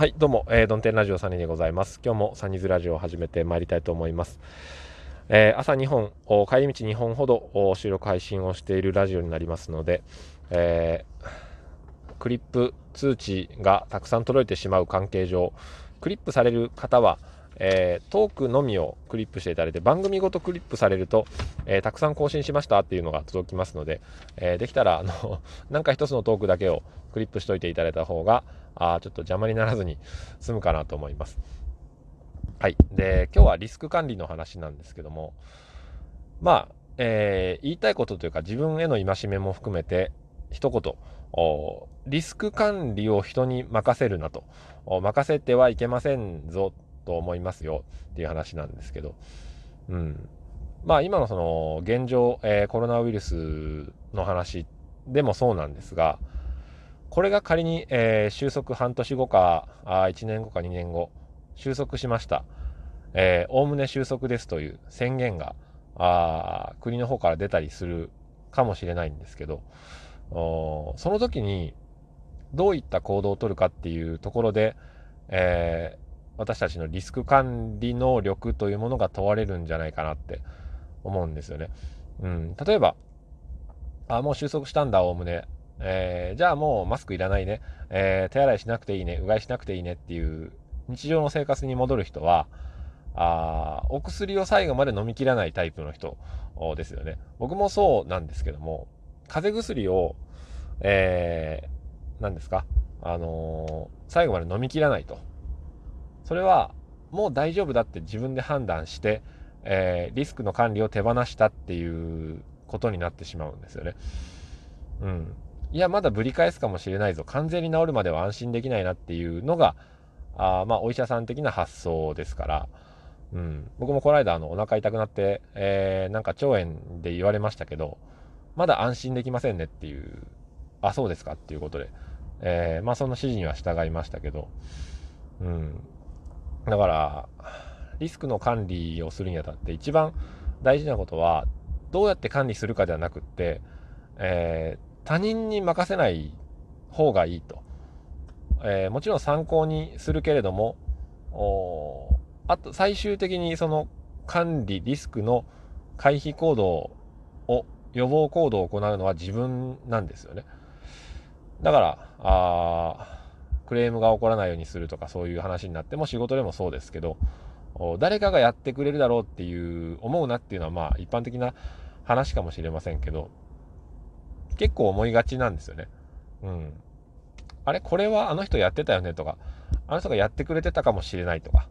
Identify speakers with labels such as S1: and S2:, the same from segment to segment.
S1: はい、どうも、えー、ドンテンラジオサニーでございます。今日もサニーズラジオを始めてまいりたいと思います。えー、朝2本、帰り道2本ほど収録配信をしているラジオになりますので、えー、クリップ通知がたくさん届いてしまう関係上、クリップされる方は、えー、トークのみをクリップしていただいて、番組ごとクリップされると、えー、たくさん更新しましたっていうのが届きますので、えー、できたら、あの、なんか一つのトークだけをクリップしといていただいた方が、あちょっと邪魔にならずに済むかなと思います。はい。で、今日はリスク管理の話なんですけども、まあ、えー、言いたいことというか自分への戒めも含めて、一言、リスク管理を人に任せるなと、任せてはいけませんぞと思いますよっていう話なんですけど、うん。まあ今のその現状、えー、コロナウイルスの話でもそうなんですが、これが仮に、えー、収束半年後か、あ1年後か2年後、収束しました。えー、概ね収束ですという宣言が、あ国の方から出たりするかもしれないんですけど、その時にどういった行動をとるかっていうところで、えー、私たちのリスク管理能力というものが問われるんじゃないかなって思うんですよね。うん、例えば、あ、もう収束したんだ、おおむね。えー、じゃあもうマスクいらないね、えー、手洗いしなくていいね、うがいしなくていいねっていう日常の生活に戻る人は、あお薬を最後まで飲み切らないタイプの人ですよね。僕もそうなんですけども、風邪薬を、えー、何ですか？あのー、最後まで飲み切らないと。それはもう大丈夫だって自分で判断して、えー、リスクの管理を手放したっていうことになってしまうんですよね。うん。いや、まだぶり返すかもしれないぞ。完全に治るまでは安心できないなっていうのが、あまあ、お医者さん的な発想ですから、うん。僕もこの間、あの、お腹痛くなって、えー、なんか腸炎で言われましたけど、まだ安心できませんねっていう、あ、そうですかっていうことで、えー、まあ、その指示には従いましたけど、うん。だから、リスクの管理をするにあたって一番大事なことは、どうやって管理するかではなくって、えー、他人に任せない方がいいと。えー、もちろん参考にするけれども、おあと最終的にその管理、リスクの回避行動を、予防行動を行うのは自分なんですよね。だから、あクレームが起こらないようにするとかそういう話になっても仕事でもそうですけど、誰かがやってくれるだろうっていう思うなっていうのはまあ一般的な話かもしれませんけど、結構思いがちなんですよね。うん。あれ？これはあの人やってたよねとか、あの人がやってくれてたかもしれないとか、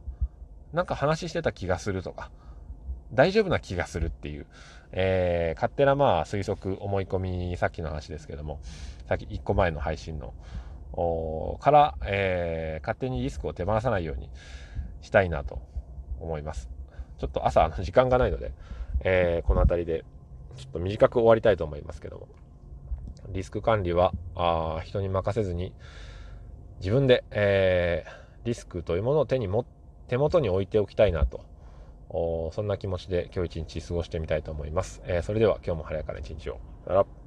S1: なんか話してた気がするとか、大丈夫な気がするっていう、えー、勝手なまあ推測、思い込み、さっきの話ですけども、さっき1個前の配信のから、えー、勝手にリスクを手放さないようにしたいなと思います。ちょっと朝時間がないので、えー、この辺りでちょっと短く終わりたいと思いますけども、リスク管理はあ人に任せずに自分で、えー、リスクというものを手にも手元に置いておきたいなとそんな気持ちで今日一日過ごしてみたいと思います。えー、それでは今日も早いから一日を。さよなら。